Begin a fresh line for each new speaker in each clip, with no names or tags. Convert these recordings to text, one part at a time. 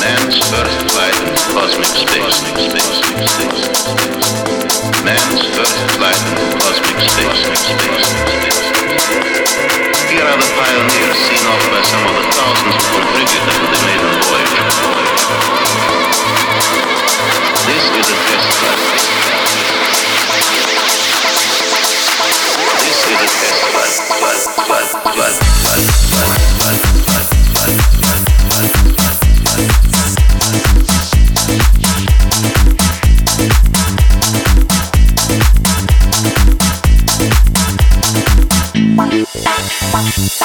Man's first flight in cosmic space. Man's first flight in cosmic space. Here are the pioneers seen off by some of the thousands. This is a test flight. This is a test. Bye.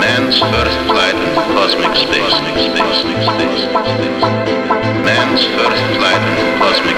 Man's first flight into cosmic space. Man's first flight into cosmic